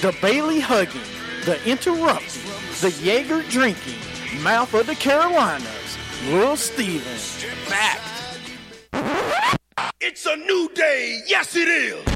the Bailey hugging, the interrupting, the Jaeger drinking, mouth of the Carolinas, Lil Steven. back. It's a new day. Yes, it is.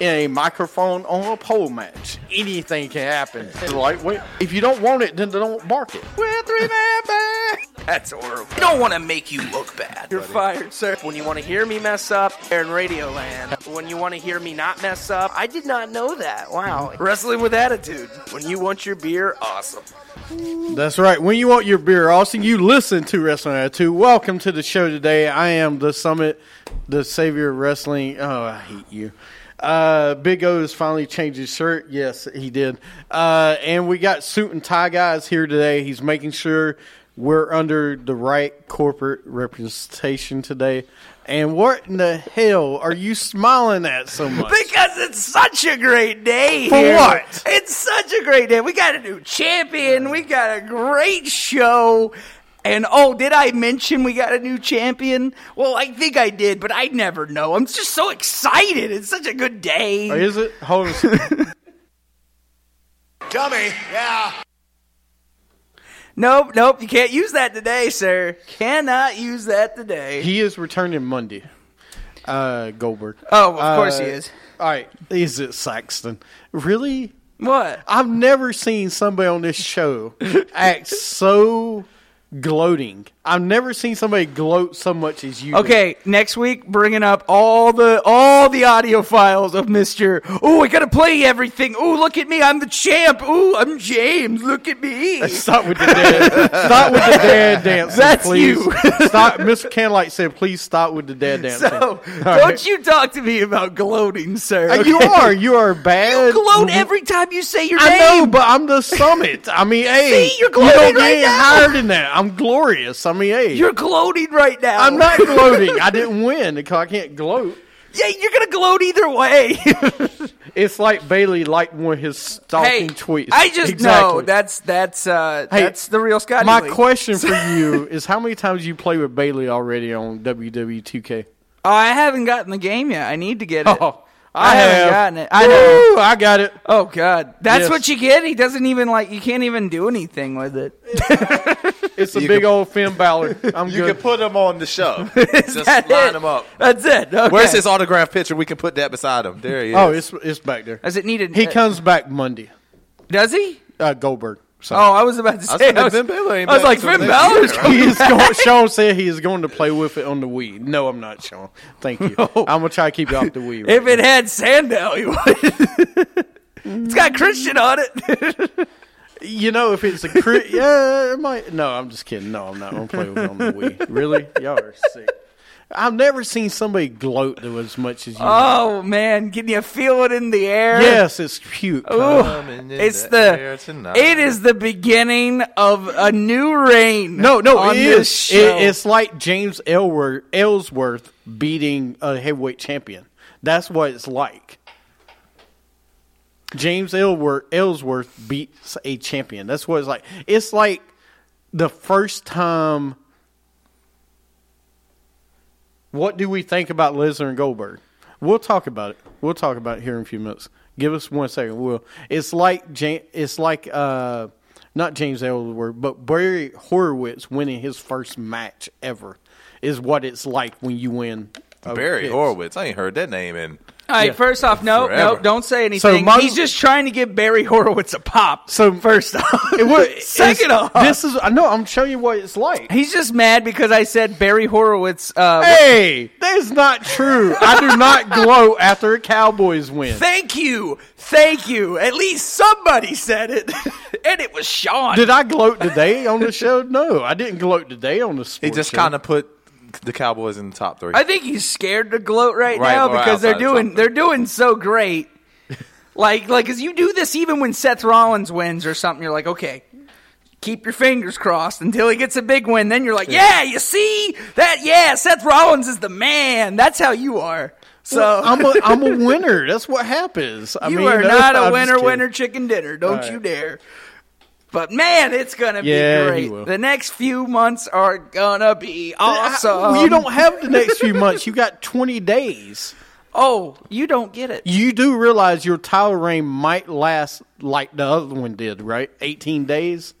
in a microphone on a pole match. Anything can happen. It's like, wait, if you don't want it, then don't bark it. We're three man band. That's horrible. I don't want to make you look bad. You're fired, sir. When you want to hear me mess up, they're in Radioland. When you want to hear me not mess up, I did not know that. Wow. Wrestling with attitude. When you want your beer, awesome. That's right. When you want your beer, Austin, you listen to Wrestling Attitude. Welcome to the show today. I am the Summit, the savior of wrestling. Oh, I hate you. Uh, Big O has finally changed his shirt. Yes, he did. Uh, and we got suit and tie guys here today. He's making sure we're under the right corporate representation today. And what in the hell are you smiling at so much? Because it's such a great day. For here. what? It's such a great day. We got a new champion. We got a great show. And oh, did I mention we got a new champion? Well, I think I did, but I never know. I'm just so excited. It's such a good day. Or is it? Hold on. a second. Dummy. Yeah. Nope, nope. You can't use that today, sir. Cannot use that today. He is returning Monday. Uh, Goldberg. Oh, of course he Uh, is. All right, is it Saxton? Really? What? I've never seen somebody on this show act so gloating. I've never seen somebody gloat so much as you. Okay, next week bringing up all the all the audio files of Mister. Oh, I gotta play everything. Oh, look at me, I'm the champ. Oh, I'm James. Look at me. Stop with the dad. stop with the dad dancing, That's please. you. stop. Mr. Candlelight said, "Please stop with the dad dancing." So, All don't right. you talk to me about gloating, sir. Uh, You are. You are bad. You gloat every time you say your I name. I know, but I'm the summit. I mean, hey, See, you're you don't get right any now. higher than that. I'm glorious. I mean, hey, You're gloating right now. I'm not gloating. I didn't win I can't gloat. yeah, you're gonna gloat either way. It's like Bailey liked one of his stalking hey, tweets. I just exactly. know that's that's uh, Hey, that's the real Scotty. My Lee. question for you is: How many times you play with Bailey already on WWE 2K? Oh, I haven't gotten the game yet. I need to get it. Oh, I, I haven't gotten it. I know. I got it. Oh God, that's Yes. what you get. He doesn't even like. You can't even do anything with it. It's a You big can- old Finn Balor. I'm You good. can put him on the show. Just line it? him up. That's it. Okay. Where's his autograph picture? We can put that beside him. There he is. oh, it's it's back there. Does it need a? He comes back Monday. Does he? Uh, Goldberg. So. Oh, I was about to I was say. thinking I was, Finn Balor ain't I was like, till Finn next Balor's coming He is going, Sean said he is going to play with it on the Wii. No, I'm not, Sean. Thank you. I'm gonna try to keep it off the Wii. If right it had Sandow, he would. it's got Christian on it. you know, if it's a crit, yeah, it might. No, I'm just kidding. No, I'm not gonna play with it on the Wii. Really, y'all are sick. I've never seen somebody gloat to as much as you. oh man, can you feel it in the air? yes, it's cute. Ooh, it's the air the. tonight. It is the beginning of a new reign. No, no, on it this is. show. It, it's like James Elworth, Ellsworth beating a heavyweight champion. That's what it's like. James Ellsworth, Ellsworth beats a champion. That's what it's like. It's like the first time. What do we think about Lesnar and Goldberg? We'll talk about it. We'll talk about it here in a few minutes. Give us one second. We'll. It's like Ja- it's like uh, not James Ellsworth, but Barry Horowitz winning his first match ever is what it's like when you win. Barry picks. Horowitz. I ain't heard that name in All right, Yeah. first off, no, Forever. no, don't say anything. my- He's just trying to give Barry Horowitz a pop. So first off, It was, second off, this is I know I'm showing you what it's like. he's just mad because I said Barry Horowitz. Uh, Hey, that is not true. I do not gloat after a Cowboys win. Thank you, thank you. At least somebody said it, and it was Sean. Did I gloat today on the show? No, I didn't gloat today on the He just kind of put the Cowboys in the top three. I think he's scared to gloat right, Right, now because they're doing something. they're doing so great. like like cuz you do this even when Seth Rollins wins or something you're like, "Okay, keep your fingers crossed until he gets a big win." Then you're like, "Yeah, you see? That yeah, Seth Rollins is the man." That's how you are. So I'm a I'm a winner. That's what happens. I you mean, are not I'm a winner winner chicken dinner. Don't All you dare. But man, it's gonna Yeah, be great. The next few months are gonna be awesome. Well, you don't have the next few months. You got 20 days. Oh, you don't get it. You do realize your title reign might last like the other one did, right? 18 days.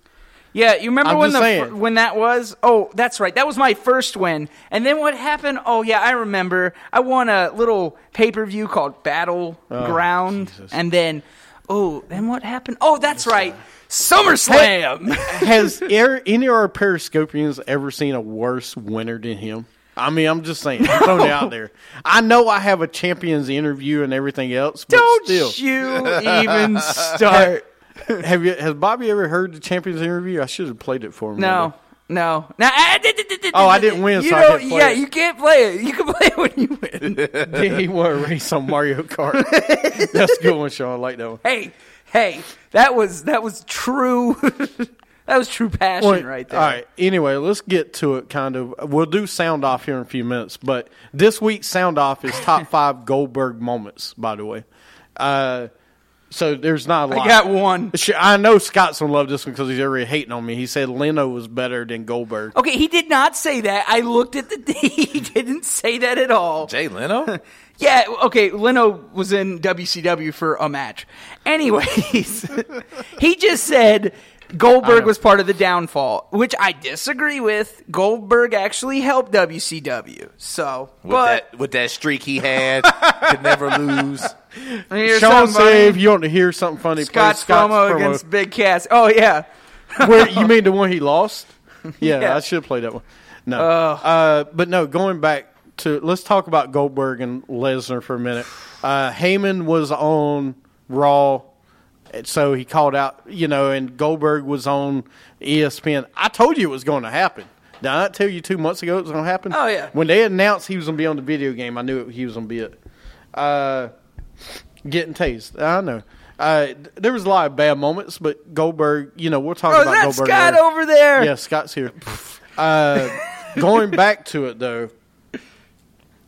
Yeah, you remember I'm when the saying. when that was? Oh, that's right. That was my first win. And then what happened? Oh yeah, I remember. I won a little pay per view called Battleground, oh, Jesus. and then oh, then what happened? Oh, that's right, SummerSlam. Has er, any of our Periscopians ever seen a worse winner than him? I mean, I'm just saying, I'm throwing it out there. I know I have a champions interview and everything else, but don't still. you even start? Have you? Has Bobby ever heard the champions interview? I should have played it for him. No. No. Now, Oh, I didn't win, You so I can't play yeah, it. you can't play it. You can play it when you win. Then he want to race on Mario Kart. That's a good one, Sean. I like that one. hey, hey, that was that was true. that was true passion Well, right there. All right. Anyway, let's get to it. Kind of. We'll do sound off here in a few minutes, but this week's sound off is top five Goldberg moments. By the way, uh, so there's not a lot. I got one. I know Scott's gonna love this one because he's already hating on me. He said Leno was better than Goldberg. Okay, he did not say that. I looked at the he didn't say that at all. Jay Leno? Yeah, okay, Leno was in WCW for a match. Anyways, he just said Goldberg was part of the downfall, which I disagree with. Goldberg actually helped WCW. So, With but that with that streak he had, could never lose. here's Sean something said funny. if you want to hear something funny, play Scott's promo against Big Cass. Oh yeah, Where you mean the one he lost? Yeah, Yeah. I should have played that one. No, uh, but no. Going back to let's talk about Goldberg and Lesnar for a minute. Uh, Heyman was on Raw, so he called out, you know, and Goldberg was on ESPN. I told you it was going to happen. Did I not tell you two months ago it was going to happen? Oh, yeah. When they announced he was going to be on the video game, I knew it, he was going to be it. Uh, getting tased. I know. Uh, there was a lot of bad moments, but Goldberg, you know, we'll talk oh, about that Goldberg. Scott later. over there? Yeah, Scott's here. Uh, going back to it though,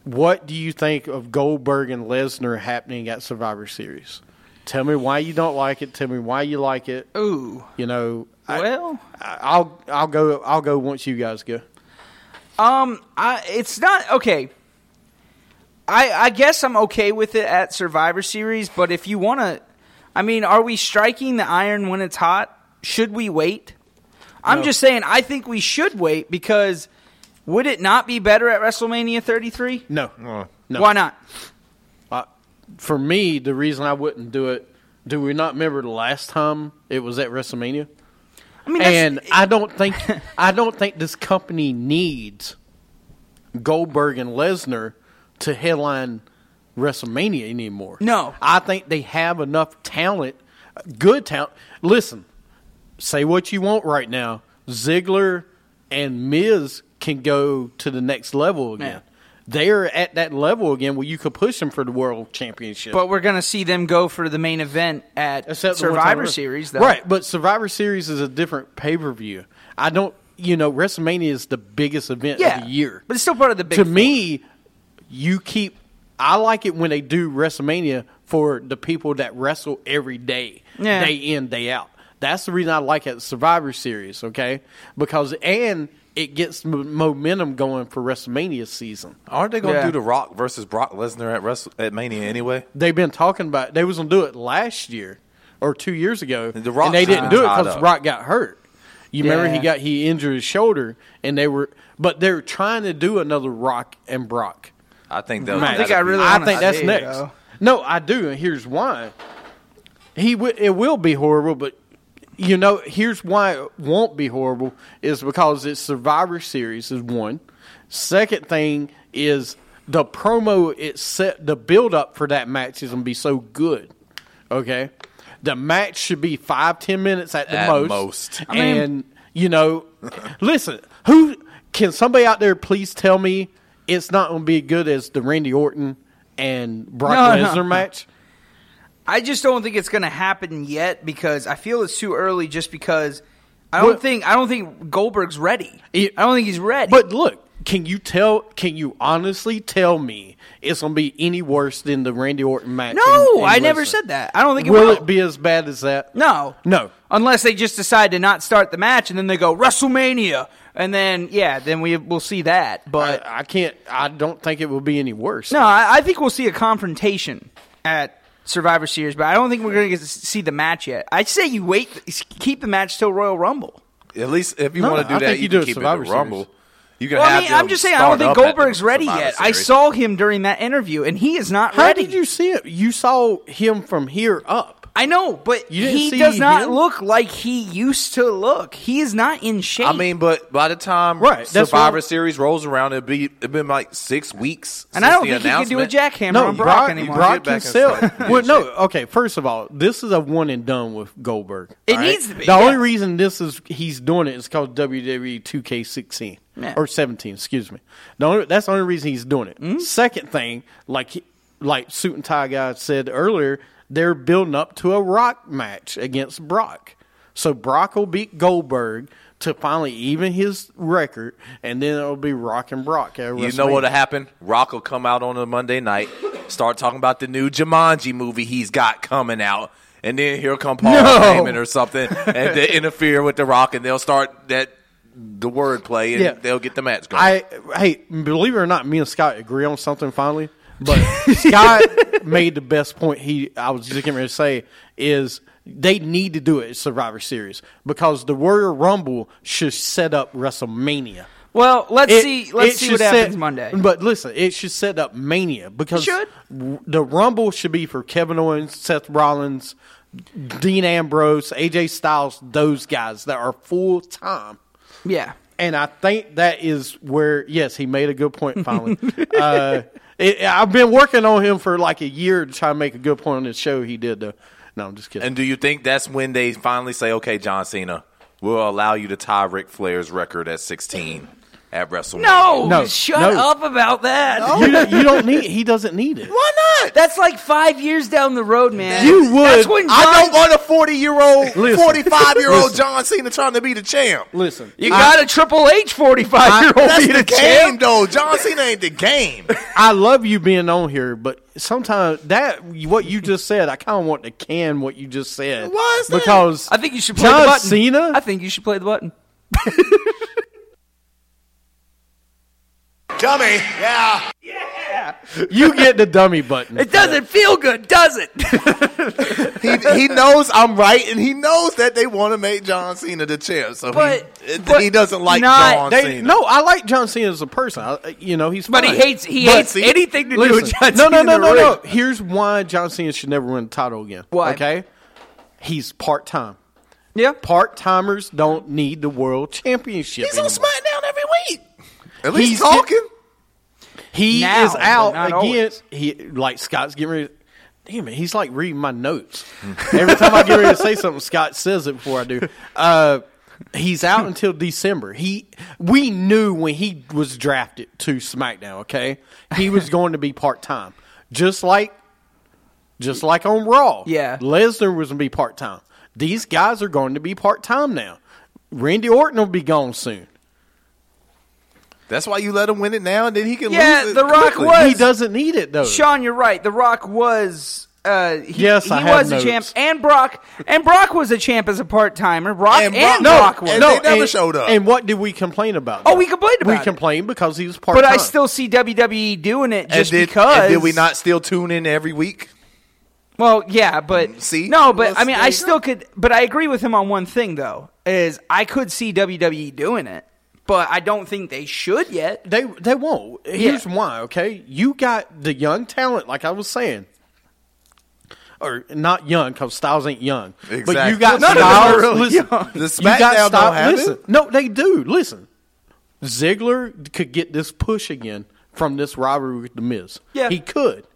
what do you think of Goldberg and Lesnar happening at Survivor Series? Tell me why you don't like it. Tell me why you like it. Ooh, You know, I, well, I'll I'll go I'll go once you guys go. Um, I it's not okay. I I guess I'm okay with it at Survivor Series, but if you want to, I mean, are we striking the iron when it's hot? Should we wait? I'm No. just saying. I think we should wait because would it not be better at WrestleMania 33? No, no. Why not? Uh, for me, the reason I wouldn't do it. Do we not remember the last time it was at WrestleMania? I mean, that's, and I don't think I don't think this company needs Goldberg and Lesnar to headline WrestleMania anymore. No. I think they have enough talent, good talent. Listen, say what you want right now. Ziggler and Miz can go to the next level again. Yeah. They're at that level again where you could push them for the world championship. but we're gonna see them go for the main event at Except Survivor Series, though. Right, but Survivor Series is a different pay per view. I don't, you know, WrestleMania is the biggest event Yeah, of the year. but it's still part of the big. to me, you keep. I like it when they do WrestleMania for the people that wrestle every day, Yeah. day in, day out. That's the reason I like it Survivor Series, okay? Because and it gets m- momentum going for WrestleMania season. Aren't they going to Yeah. do the Rock versus Brock Lesnar at Wrestle- at Mania anyway? They've been talking about they was gonna do it last year or two years ago, The Rock's and they didn't do it because. Rock got hurt. You remember he got he injured his shoulder, and they were, but they're trying to do another Rock and Brock. I think they'll. I think I really. I think that's next. though. No, I do, and here's why. He w- it will be horrible, but you know, here's why it won't be horrible is because it's Survivor Series is one. Second thing is the promo it's set the build up for that match is gonna be so good. Okay, the match should be five ten minutes at the At most. most. I mean- and you know, listen, who can somebody out there please tell me it's not gonna be good as the Randy Orton and Brock No, no, Lesnar no. match? I just don't think it's going to happen yet because I feel it's too early. Just because I don't think I don't think Goldberg's ready. It- I don't think he's ready. But look, can you tell? Can you honestly tell me it's going to be any worse than the Randy Orton match? no, and- and I never said that. I don't think it Will will. it be as bad as that? No, No. Unless they just decide to not start the match and then they go WrestleMania, and then yeah, then we will see that. But I, I can't. I don't think it will be any worse. no, I, I think we'll see a confrontation at Survivor Series, but I don't think we're going to get to see the match yet. I'd say you wait, keep the match till Royal Rumble. At least if you No, want to do I that, you, you do can a keep Survivor it Rumble. Series. You can Well, have I mean, I'm just saying I don't think up at the Goldberg's ready Survivor yet. I saw him during that interview, and he is not How ready. How did you see it? You saw him from here up. I know, but he does not him? look like he used to look. He is not in shape. I mean, but by the time Right, that's Survivor what- Series rolls around, it'll be it'll been like six weeks. and I don't the think he can do a jackhammer No, on Brock, Brock, anymore. Brock Get back can in sell. shape. Well, no, okay. First of all, this is a one and done with Goldberg. It all right? needs to be, The yeah. only reason this is he's doing it is called WWE 2K16 Yeah. or 17. Excuse me. The only, that's the only reason he's doing it. Mm-hmm. Second thing, like he- like suit and tie guy said earlier, they're building up to a Rock match against Brock. So Brock will beat Goldberg to finally even his record, and then it'll be Rock and Brock. You know what'll happen? Rock will come out on a Monday night, start talking about the new Jumanji movie he's got coming out, and then here come Paul Heyman or something, and they interfere with the Rock, and they'll start that the wordplay, and Yeah. they'll get the match going. I hey, believe it or not, me and Scott agree on something finally. But Scott made the best point. He I was just getting ready to say is they need to do it at Survivor Series because the Royal Rumble should set up WrestleMania. well, let's It- see. Let's see what set- happens Monday. But listen, it should set up Mania because It should. w- the Rumble should be for Kevin Owens, Seth Rollins, Dean Ambrose, AJ Styles, those guys that are full time. Yeah. And I think that is where, yes, he made a good point finally. uh, it, I've been working on him for like a year to try to make a good point on this show he did, though. No, I'm just kidding. and do you think that's when they finally say, "Okay, John Cena, we'll allow you to tie Ric Flair's record at 16 at WrestleMania"? No, No, shut no. up about that. you, don't- you don't need, he doesn't need it. Why not? That's like five years down the road, man. You would. That's when John, I don't want a 40 year old, Listen. 45 year old Listen. John Cena trying to be the champ. Listen, you I- got a Triple H forty-five year old That's be the the game, champ. though. John Cena ain't the game. I love you being on here, but sometimes that what you just said, I kind of want to can what you just said. Why is that? Because I think you should play John the button. Cena. I think you should play the button. Dummy. Yeah. Yeah. You get the dummy button. It doesn't feel good, does it? He, he knows I'm right, and he knows that they want to make John Cena the champ. So But- he, but he doesn't like not- John They- Cena. no, I like John Cena as a person. I, you know, he's but he fine. hates he But hates see- anything to do with Listen, John no, Cena. no, no, in the no, no. ring. Here's why John Cena should never win the title again. Why? Okay, he's part time. Yeah. Part timers don't need the world championship. He's on anymore. SmackDown every week. At least He's talking. He Now, is out not against he like Scott's getting ready. Damn it, he's like reading my notes. Every time I get ready to say something, Scott says it before I do. Uh, he's out until December. He we knew when he was drafted to SmackDown. Okay, he was going to be part time, just like just like on Raw. Yeah. Lesnar was going to be part time. These guys are going to be part time now. Randy Orton will be gone soon. That's why you let him win it now, and then he can Yeah, lose it The Rock quickly. was- He doesn't need it though. Sean, you're right. The Rock was. Uh, he, Yes, he I was a notes. champ, and Brock and Brock was a champ as a part timer. Brock and, And Brock- no, Brock was. and they never showed up. And what did we complain about? Oh, though? we complained about We it. complained because he was part. but I still see WWE doing it And just did, because. and did we not still tune in every week? Well, yeah, but See? no, but Well, I mean, I you still could. But I agree with him on one thing though: is I could see WWE doing it, but I don't think they should yet. They they won't. Here's why. Okay, you got the young talent, like I was saying. or not young because Styles ain't young. But Exactly. you got None of them Styles. are really listen, young. The you SmackDown got don't Styles. have it? listen, no, they do. Listen, Ziggler could get this push again from this rivalry with the Miz. Yeah. he could.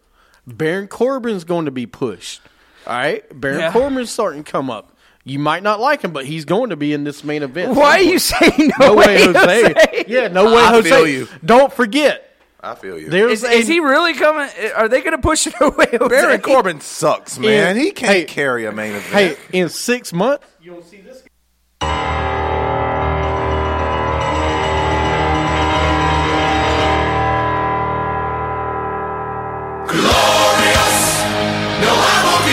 Baron Corbin's going to be pushed. All right, Baron Yeah. Corbin's starting to come up. You might not like him, but he's going to be in this main event. Why are you saying no, No way, Jose. Jose? Yeah, no way, I Jose. feel you. Don't forget, I feel you. there's Is, is he really coming? Are they going to push it away? Jose? Baron Corbin sucks, man. Yeah. He can't Hey. carry a main event. Hey, in six months, you'll see this. Glorious. No, I won't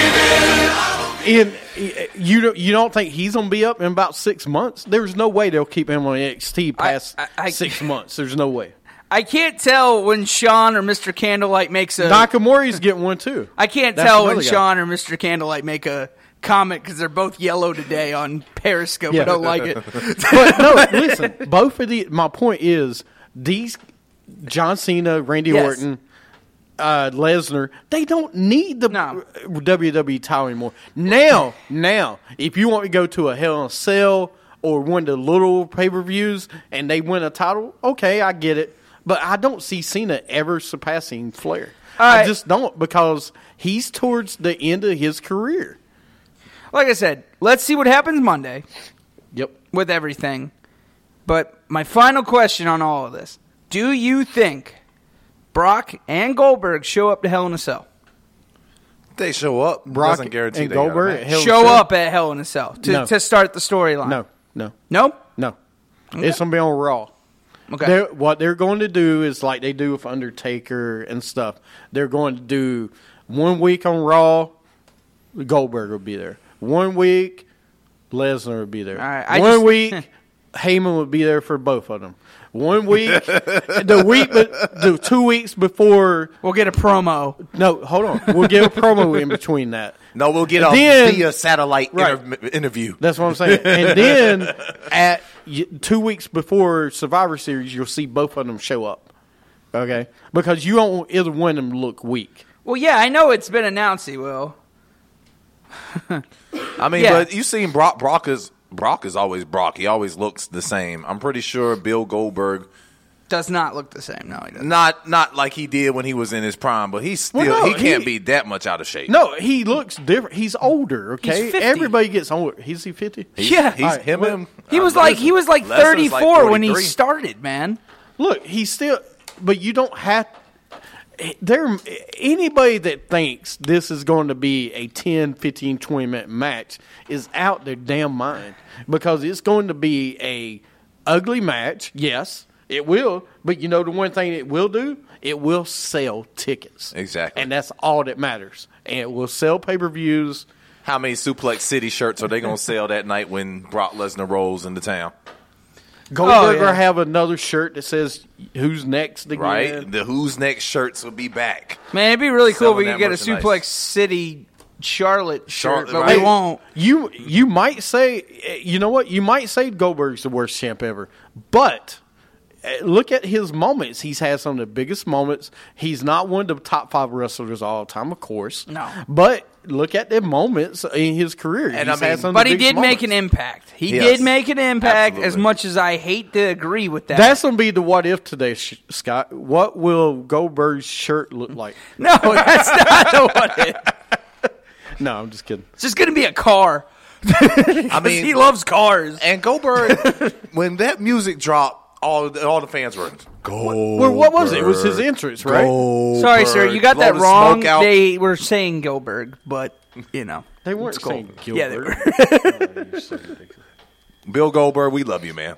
give in. in you don't you don't think he's gonna be up in about six months? There's no way they'll keep him on NXT past I- I- six months. There's no way. I can't tell when Sean or Mr. Candlelight makes a. Nakamura's getting one too. I can't That's tell when guy. Sean or Mr. Candlelight make a comment because they're both yellow today on Periscope. Yeah. I don't like it. but no, listen. Both of the my point is these John Cena, Randy Yes. Orton, uh, Lesnar, they don't need the No. WWE title anymore. Now, now, if you want to go to a Hell in a Cell or one of the little pay per views and they win a title, okay, I get it. But I don't see Cena ever surpassing Flair. I just don't because he's towards the end of his career. like I said, let's see what happens Monday Yep. with everything. But my final question on all of this: Do you think Brock and Goldberg show up to Hell in a Cell? they show up. Brock doesn't guarantee and they got a Goldberg match. at Hell in a show Cell? up at Hell in a Cell to, No. to start the storyline? No, no, no. no. It's gonna be on Raw. Okay. They're, what they're going to do is like they do with Undertaker and stuff. They're going to do one week on Raw, Goldberg will be there. One week, Lesnar will be there. All right, I one just- week, Heyman will be there for both of them. One week, the week, but the two weeks before. We'll get a promo. No, hold on. We'll get a promo in between that. No, we'll get a Then- via satellite Right. inter- interview. That's what I'm saying. And then at two weeks before Survivor Series, you'll see both of them show up. Okay, because you don't want either one of them look weak. Well, yeah, I know it's been announced. He will. I mean, Yeah. but you seen Brock. Brock is Brock is always Brock. He always looks the same. I'm pretty sure Bill Goldberg, Does not look the same. No, he doesn't. not not like he did when he was in his prime, but he's still Well, no, he can't he- be that much out of shape. No, he looks different. He's older. Okay, He's 50. everybody gets older. Is he fifty? He's, Yeah. he's All right, him. well, and, He uh, was like he was like Lesnar's thirty four when he started, man. Look, he's still. But you don't have. There, anybody that thinks this is going to be a 10, 15, 20 minute match is out their damn mind because it's going to be a ugly match. Yes, it will. But you know the one thing it will do, it will sell tickets. Exactly. and that's all that matters. And it will sell pay per views. How many Suplex City shirts are they going to sell that night when Brock Lesnar rolls into town? Goldberg Oh, yeah. will have another shirt that says "Who's next?" Again. Right? The Who's Next shirts will be back. Man, it'd be really cool if we could get a. Suplex City Charlotte shirt, Charlotte, but right. we won't. You you might say you know what you might say Goldberg's the worst champ ever, but uh, look at his moments. He's had some of the biggest moments. He's not one of the top five wrestlers of all time, of course. No. but look at the moments in his career. And He's I mean- had some But he biggest did make an impact. He Yes. did make an impact. As much as I hate to agree with that, That's gonna be the what if today, Scott. What will Goldberg's shirt look like? no, that's not the one. no, I'm just kidding. It's just gonna be a car. I mean, he loves cars. and Goldberg, when that music dropped, all all the fans were Goldberg. Well, what was it? It was his entrance, right? Sorry, sir, you got Blow that the wrong. smoke out. They were saying Goldberg, but you know, They weren't saying Gilbert. yeah, they were. Bill Goldberg, we love you, man.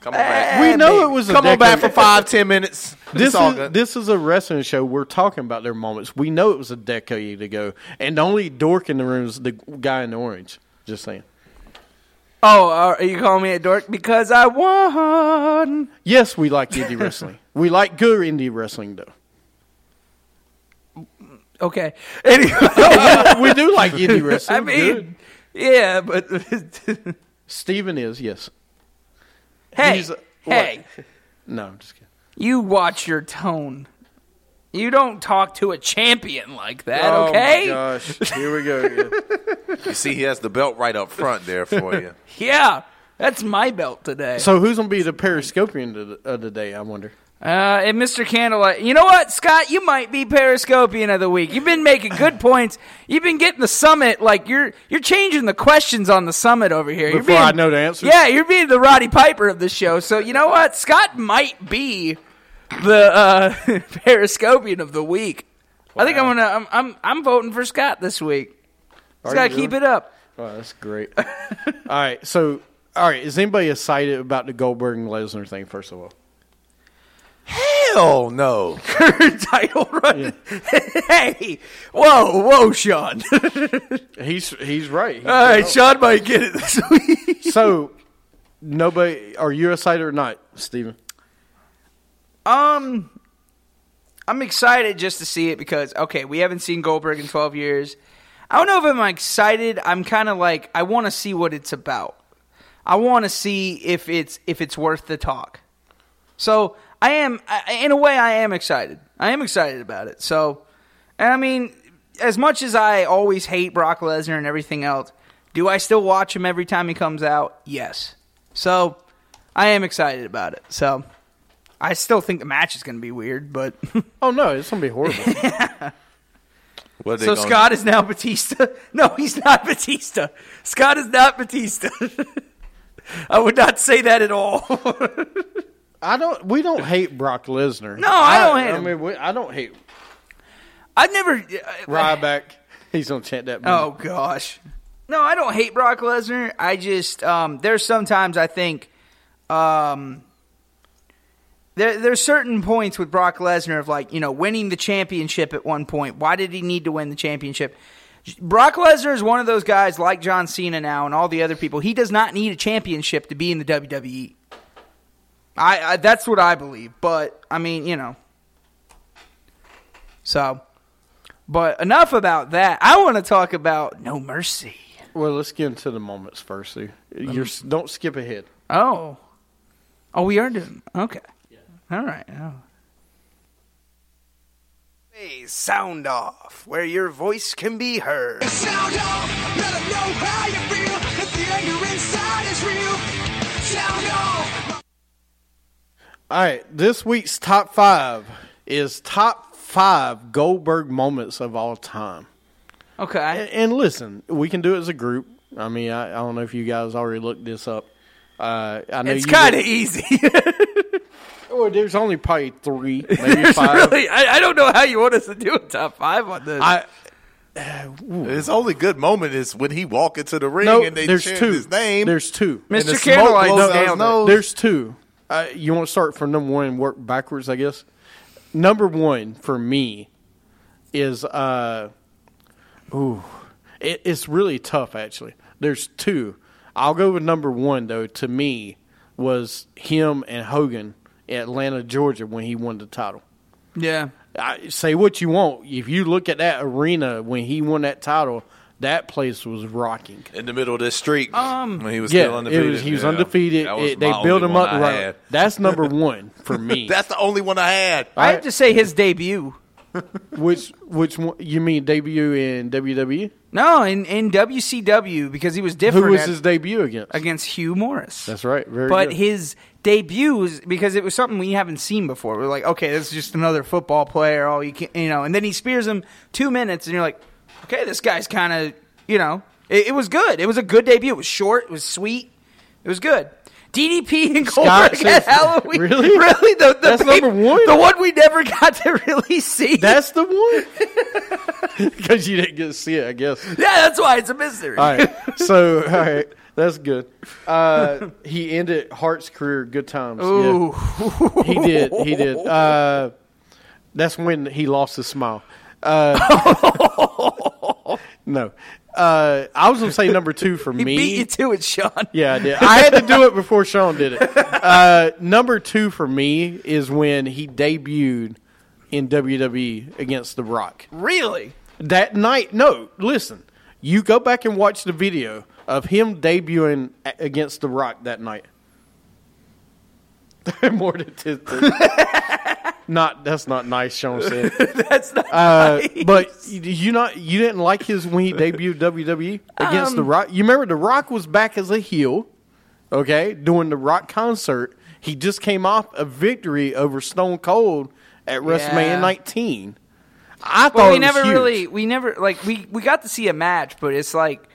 Come on back. We know it was a Come on back decade- for five, ten minutes. This It's all is good. this is a wrestling show. We're talking about their moments. We know it was a decade ago, and the only dork in the room is the guy in the orange. Just saying. Oh, are you calling me a dork because I won? Yes, we like indie wrestling. We like good indie wrestling, though. Okay. Anyway, we do like indie wrestling. I mean, Good. yeah, but Steven is yes. hey, He's- hey, No, I'm just kidding. you watch your tone. You don't talk to a champion like that, Oh okay? my gosh, here we go. again. You see, he has the belt right up front there for you. Yeah, that's my belt today. So who's gonna be the periscopian of the, day? I wonder. Uh, and Mr. Candlelight, you know what, Scott? You might be Periscopian of the week. You've been making good points. You've been getting the summit. Like you're you're changing the questions on the summit over here. You're Before I know the answers? Yeah, you're being the Roddy Piper of the show. So you know what, Scott might be the uh, Periscopian of the week. I think I'm gonna I'm I'm, I'm voting for Scott this week. He's got to keep it up. Oh, that's great. all right, so all right, is anybody excited about the Goldberg and Lesnar thing? First of all, Hell no. Current Title run. hey, whoa, whoa, Sean. he's he's right. All right, Sean might get it this week. so nobody, are you excited or not, Steven? Um, I'm excited just to see it because okay, we haven't seen Goldberg in 12 years. I don't know if I'm excited. I'm kind of like I want to see what it's about. I want to see if it's if it's worth the talk. So I am, in a way, I am excited. I am excited about it. So, and I mean, as much as I always hate Brock Lesnar and everything else, do I still watch him every time he comes out? Yes. So I am excited about it. So I still think the match is going to be weird, but Oh no, it's gonna be horrible. What so gonna- Scott is now Batista. No, he's not Batista. Scott is not Batista. I would not say that at all. I don't. We don't hate Brock Lesnar. No, I don't hate I him. mean, we, I don't hate I've never. Ryback. He's gonna chant that. Oh gosh. No, I don't hate Brock Lesnar. I just um, there's sometimes I think um, there there's certain points with Brock Lesnar of like you know winning the championship at one point. Why did he need to win the championship? Brock Lesnar is one of those guys like John Cena now and all the other people. He does not need a championship to be in the WWE. I, I that's what I believe. But I mean, you know. So, but enough about that. I want to talk about No Mercy. Well, let's get into the moments first. You're, don't skip ahead. Oh. Oh, we are doing. Okay. All right. Oh. Hey, sound off, where your voice can be heard. Sound off, let 'em know how you feel. If the anger inside is real, sound off. All right, this week's top five is top five Goldberg moments of all time. Okay. And, and listen, we can do it as a group. I mean, I, I don't know if you guys already looked this up. Uh, I know It's you kind of easy. Well, there's only probably three, maybe five. really, I, I don't know how you want us to do a top five on this. I His only good moment is when he walk into the ring no, and they there's chant two. his name. There's two. and the Mr. smoke Candlelight blows out his nailed it. nose. There's two. Uh, you want to start from number one and work backwards, I guess. Number one for me is uh, ooh, it, it's really tough actually. There's two. I'll go with number one though. To me, was him and Hogan at Atlanta, Georgia, when he won the title. yeah. I, say what you want. If you look at that arena when he won that title, that place was rocking. in the middle of this street. Um, when he was Yeah, still undefeated. was, he was Yeah. undefeated. Was It- they my built him up right. That's number one for me. That's the only one I had. I have to say his debut. which which one, you mean debut in WWE? No, in, in WCW because he was different. Who was at- his debut against? against Hugh Morrus. That's right. Very but good. his debut was because it was something we haven't seen before. We're like, okay, this is just another football player. All you can, you know, and then he spears him two minutes, and you're like, okay, this guy's kind of, you know, it, it was good. It was a good debut. It was short. It was sweet. It was good. DDP and Scott Goldberg at Halloween. Really? Really? The, the That's number one? The one we never got to really see. That's the one because you didn't get to see it. I guess. yeah, that's why it's a mystery. All right. So all right, that's good. Uh, he ended Hart's career good times. Yeah. Ooh. He did. He did. Uh, that's when he lost his smile. Uh, no. Uh, I was gonna say number two for He me. beat you to it, Sean. Yeah, I did. I had to do it before Sean did it. Uh, number two for me is when he debuted in WWE against The Rock. Really? That night, no, listen. You go back and watch the video of him debuting against The Rock that night. More than 10 Not that's not nice, Sean said. That's not Uh, nice. but you- you not you didn't like his when he debuted WWE against Um, the Rock. You remember the Rock was back as a heel, okay, doing the Rock concert. He just came off a victory over Stone Cold at WrestleMania Yeah. 19. I But thought we it was never huge. really, we never like we we got to see a match, but it's like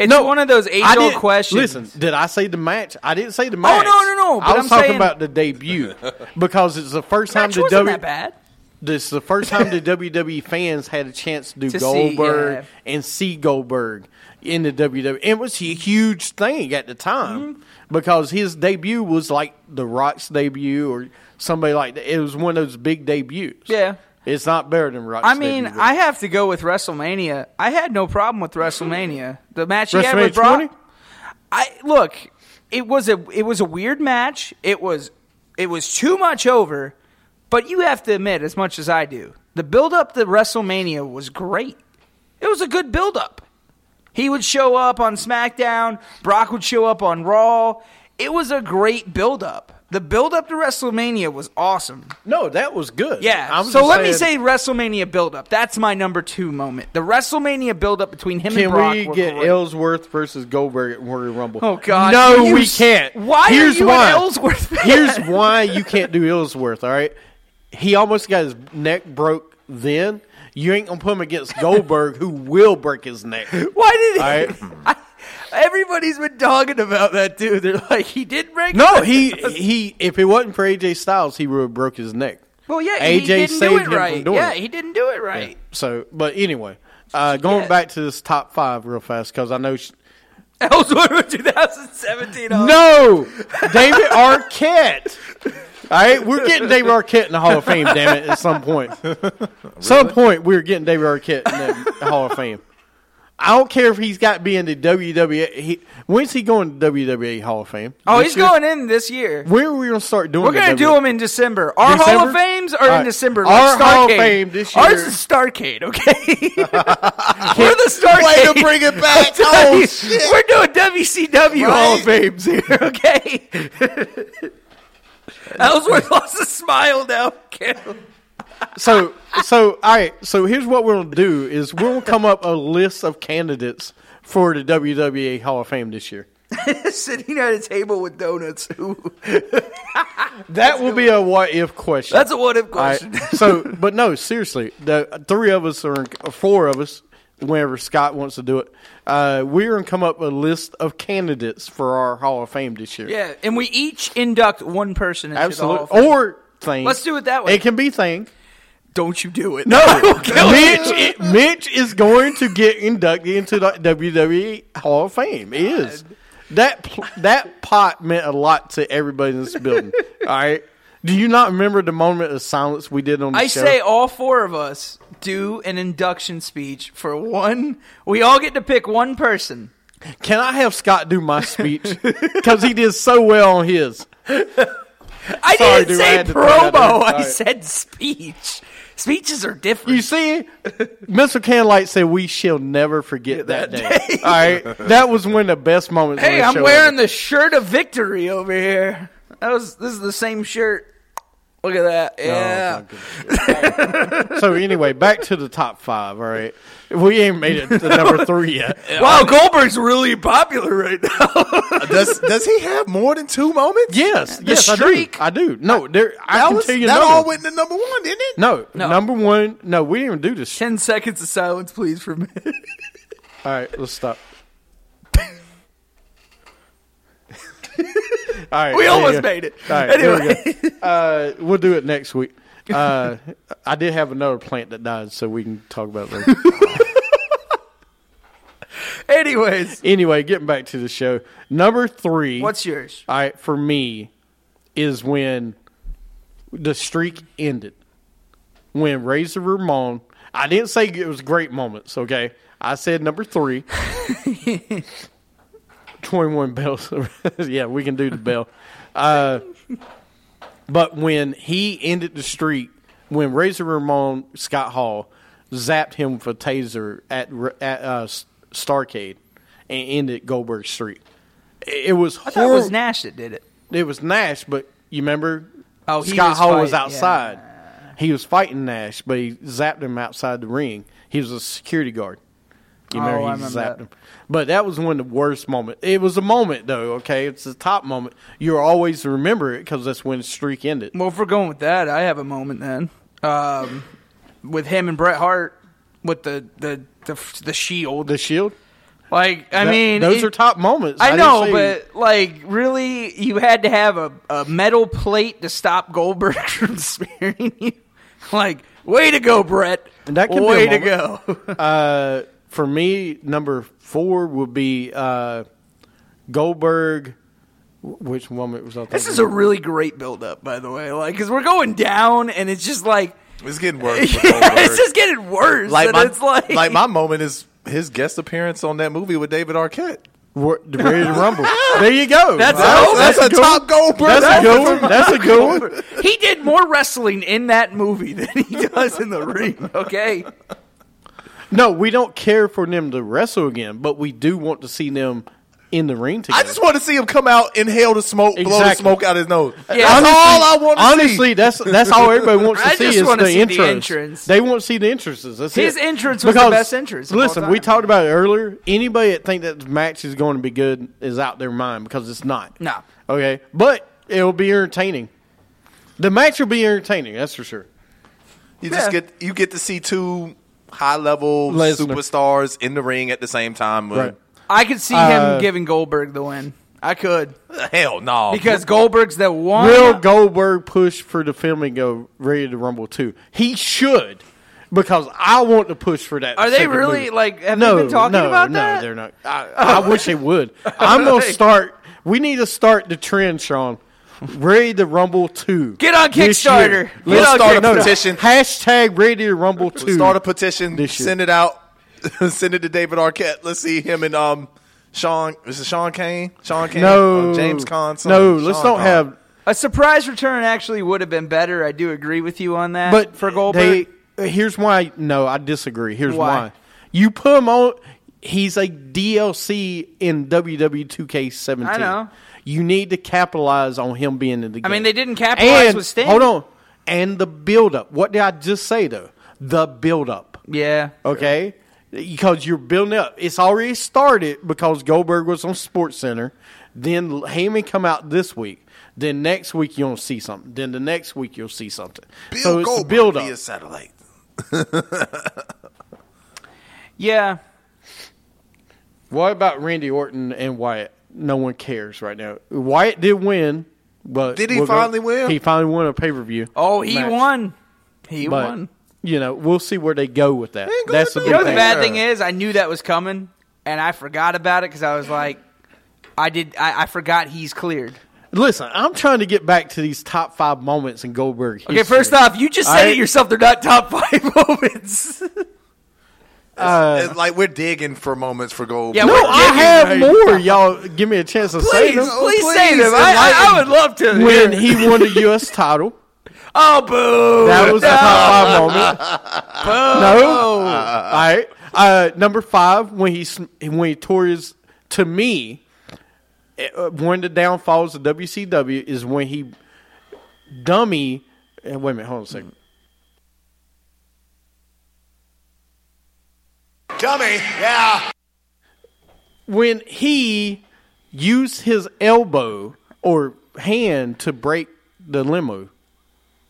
it's No, one of those age old questions. Listen, did I say the match? I didn't say the match. Oh no, no, no, I was I'm talking saying- about the debut because it's the first time the wasn't W. that bad. This is the first time the WWE fans had a chance to do To see, Goldberg yeah. and see Goldberg in the WWE. And it was a huge thing at the time Mm-hmm. because his debut was like The Rock's debut or somebody like that. It was one of those big debuts. Yeah. It's not better than Rock's I mean. I have to go with WrestleMania. I had no problem with WrestleMania. The match he had with Brock. 20? I look. It was a it was a weird match. It was it was too much over. But you have to admit, as much as I do, the build up to WrestleMania was great. It was a good build up. He would show up on SmackDown. Brock would show up on Raw. It was a great build up. The build up to WrestleMania was awesome. No, that was good. Yeah. So let me say WrestleMania build up. That's my number two moment. The WrestleMania build up between him and Brock. Can we get. Ellsworth versus Goldberg at Royal Rumble? Oh God! No, You we can't. Why Here's are you why. Ellsworth? Here's why you can't do Ellsworth. All right, he almost got his neck broke. Then you ain't gonna put him against Goldberg, who will break his neck. Why did he? All right. I, everybody's been talking about that too. They're like, he did break. No, he neck. he. If it wasn't for AJ Styles, he would have broke his neck. Well, yeah, AJ he didn't saved do it him from right. doing yeah, it. he didn't do it right. So, but anyway, uh, going Yeah. back to this top five real fast because I know. Sh- Ellsworth 2017. oh. No, David Arquette. All right, we're getting David Arquette in the Hall of Fame. Damn it! At some point, some point, we're getting David Arquette in the Hall of Fame. I don't care if he's got to be in the WWE. He, when's he going to WWE Hall of Fame? Oh, This he's year? going in this year. When are we going to start doing? We're going to do them in December. Our Hall of Fames are All in right. December. Our like Hall of Fame this year. Ours is Starcade, okay? We're the Starcade. Way to bring it back. Oh, shit. We're doing WCW Hall of Fames here, okay? Ellsworth lost a smile now. So, so all right. So here's what we're gonna do: is we're gonna come up a list of candidates for the WWE Hall of Fame this year. Sitting at a table with donuts. That will be a what if question. That's a what if All right, question. so, but no, seriously, the three of us or four of us, whenever Scott wants to do it, uh, we're gonna come up with a list of candidates for our Hall of Fame this year. Yeah, and we each induct one person into the Hall of absolutely. Fame. Or thing. Let's do it that way. It can be thing. Don't you do it. No, Mitch. Mitch is going to get inducted into the WWE Hall of Fame. He is. That that pot meant a lot to everybody in this building. all right. Do you not remember the moment of silence we did on the I show? say all four of us do an induction speech for one. We all get to pick one person. Can I have Scott do my speech because he did so well on his? I Sorry, didn't dude, say had to throw that promo. I said speech. Speeches are different. You see, Mr. Candlelight said we shall never forget that, day. All right, that was one of the best moments. hey, I'm wearing the shirt of victory over here. That was this is the same shirt. Look at that. Oh, Yeah. my goodness. so anyway, back to the top five. All right, we ain't made it to number three yet. wow, Goldberg's really popular right now. Uh, does does he have more than two moments? Yes, yes, streak. I do. I do. No, there. I That can was tell you that another all went to number one, didn't it? No, No. number one. No, we didn't even do this. Ten seconds of silence, please, for me. All right, let's stop. All right, We almost go. made it. Right, there we uh, we'll do it next week. Uh, I did have another plant that died, so we can talk about it later. Anyways, anyway, getting back to the show. Number three. what's yours? All right, for me, is when the streak ended. When Razor Ramon, I didn't say it was great moments, okay? I said number three. 21 bells. yeah, we can do the bell. Uh, but when he ended the streak, when Razor Ramon, Scott Hall, zapped him with a taser at, at uh, Starcade and ended Goldberg's streak. It was I thought it was Nash that did it. It was Nash, but you remember Oh, Scott was Hall was outside. He was fighting Nash, but he zapped him outside the ring. He was a security guard. You Oh, remember I he zapped that. him. But that was one of the worst moments. It was a moment, though, okay? It's the top moment. You'll always to remember it because that's when the streak ended. Well, if we're going with that, I have a moment then. Um, with him and Bret Hart with the the the, the shield. The Shield? Like, I That- mean, those it- are top moments. I didn't know, but like, really, you had to have a, a metal plate to stop Goldberg from spearing you. Like, way to go, Bret. And that could be a way to go. Uh, for me, number four would be uh, Goldberg. Which moment was I this thinking is a really great build up, by the way. Like, because we're going down, and it's just like, It's getting worse. yeah, it's just getting worse. like my it's like, my moment is his guest appearance on that movie with David Arquette. The Ready to Rumble. there you go. That's That's, a- That's, a good top Goldberg. That's a good one. That's a good one. he did more wrestling in that movie than he does in the ring. Okay, No, we don't care for them to wrestle again, but we do want to see them in the ring together. I just want to see him come out, inhale the smoke, blow the Exactly. smoke out of his nose. Yeah. That's all I want to see. Honestly, that's that's all everybody wants to I see just is wanna the see the intros. entrance. They want to see the entrances. That's His it. entrance was the best entrance of all Listen, time. we talked about it earlier. Anybody that think that the match is going to be good is out their mind because it's not. No. Okay, but it'll be entertaining. The match will be entertaining. That's for sure. You just Yeah. get you get to see two high level Lesnar. superstars in the ring at the same time. Right. I could see Uh, him giving Goldberg the win. I could Hell no. because Goldberg's the one. Will Goldberg push for the filming of Ready to Rumble 2? He should, because I want to push for that. Are they second really movie. like? Have no, they been talking no, about no, that? they're not. I, I wish they would. I'm going to start. We need to start the trend, Sean. Ready to Rumble 2. Get on This Kickstarter. Get Let's on start a Kickstarter. petition. Hashtag Ready to Rumble 2. Start a petition. This year. Send it out. send it to David Arquette. Let's see him and um Sean. Is it Sean Kane? Sean Kane? no. Uh, James Conn. son. No, let's Sean don't Conn. have. A surprise return actually would have been better. I do agree with you on that. But for Goldberg, they, here's why. No, I disagree. Here's Why? why. You put him on. He's a DLC in WWE 2K17. I know. You need to capitalize on him being in the game. I mean, they didn't capitalize and, with Sting. Hold on. And the build up. What did I just say though? The build up. yeah. Okay? Because you're building up. It's already started because Goldberg was on Sports Center. Then Heyman come out this week. Then next week you'll see something. Then the next week you'll see something. Bill so it's the Goldberg build up. via satellite. Yeah. What about Randy Orton and Wyatt? No one cares right now. Wyatt did win, but Did he we'll go- finally win? He finally won a pay per view. Oh, he won. He But won. you know, we'll see where they go with that. That's the gonna You know what the bad thing is? I knew that was coming, and I forgot about it because I was like, I did. I, I forgot he's cleared. Listen, I'm trying to get back to these top five moments in Goldberg. Okay, first off, you just said I- it yourself. They're not top five moments. It's like we're digging for moments for gold. Yeah, no, we're I have right more. Y'all, give me a chance to say please, them. please, please, say them. I, I, I would love to. When hear. he won the U.S. title, oh, boo! that was a top five moment. Boom. No, all right. Uh, number five, when he when he tore his to me, uh, one of the downfalls of WCW is when he dummy. Uh, wait a minute, hold on a second. Dummy, yeah. when he used his elbow or hand to break the limo.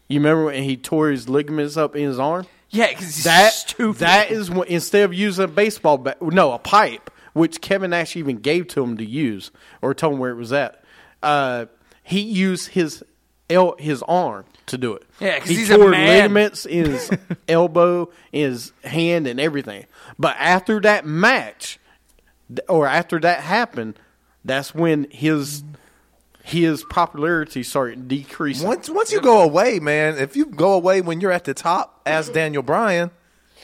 You remember when he tore his ligaments up in his arm? Yeah, because he's That stupid. that is when instead of using a baseball bat, no, a pipe, which Kevin Nash even gave to him to use or told him where it was at. Uh, he used his el- his arm to do it. Yeah, 'cause he he's a tore man. ligaments in his elbow, in his hand, and everything. But after that match, th- or after that happened, that's when his his popularity started decreasing. Once once you go away, man, if you go away when you're at the top, as Daniel Bryan,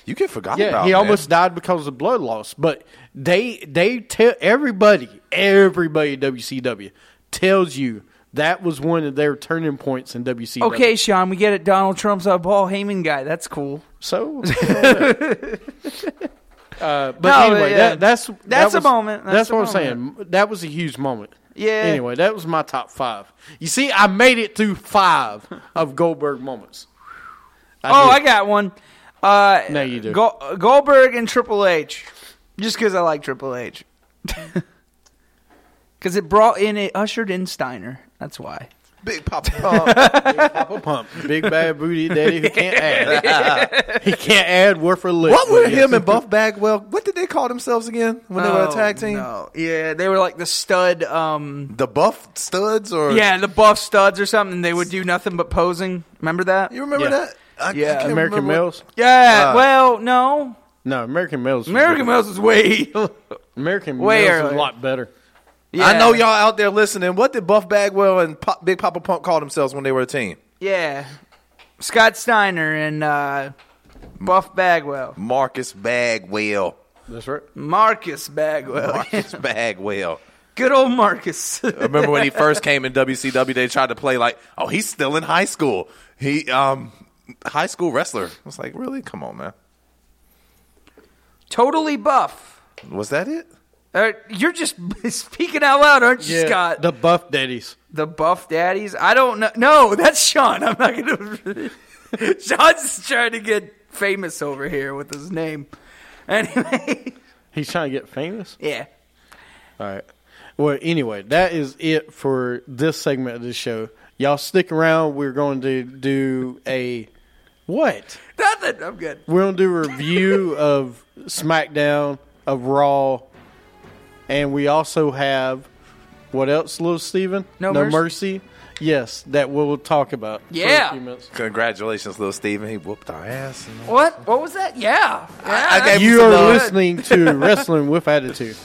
you get forgotten Yeah, about. he man. almost died because of blood loss. But they they tell everybody, everybody at WCW tells you that was one of their turning points in WCW. okay, Sean, we get it. Donald Trump's a Paul Heyman guy. That's cool. so. uh, but No, anyway, yeah. that, that's that That's a was- moment. That's, That's a what I'm saying. That was a huge moment. Yeah. Anyway, that was my top five. You see, I made it through five of Goldberg moments. oh. I got one. Uh, No, you do. Go- Goldberg and Triple H, just because I like Triple H. Because it brought in, it ushered in Steiner. That's why. Big Papa Pump. Papa Pump, big bad booty daddy who can't add. he can't add worth a lick. what were him and Buff Bagwell? What did they call themselves again when they were a Oh, tag team? No. Yeah, they were like the stud. Um, The Buff Studs or yeah, the buff studs or something. They would do nothing but posing. Remember that? You remember Yeah. that? I, I Yeah. can't American remember what- Males? Yeah. Uh, well, no. No, American Males. was American different. Males was way. American Way Males was earlier. a lot better. I know y'all out there listening. What did Buff Bagwell and Pop, Big Papa Pump call themselves when they were a team? Yeah. Scott Steiner and uh, Buff Bagwell. Marcus Bagwell. That's right. Marcus Bagwell. Marcus Bagwell. Good old Marcus. I remember when he first came in WCW, they tried to play like, oh, he's still in high school. He um high school wrestler. I was like, really? Come on, man. totally buff. Was that it? Uh, you're just speaking out loud, aren't you, Scott? the Buff Daddies. The Buff Daddies? I don't know. No, that's Sean. I'm not going to. Sean's trying to get famous over here with his name. Anyway, He's trying to get famous. yeah. All right. Well, anyway, that is it for this segment of the show. Y'all stick around. We're going to do a what? Nothing. I'm good. We're going to do a review of SmackDown, of Raw, and we also have what else, Little Steven? No mercy. Yes, that we'll talk about. for a Yeah. few minutes. Congratulations, little Steven. He whooped our ass. What? What was that? Yeah. yeah I gave him You some are love. listening to Wrestling with Attitude.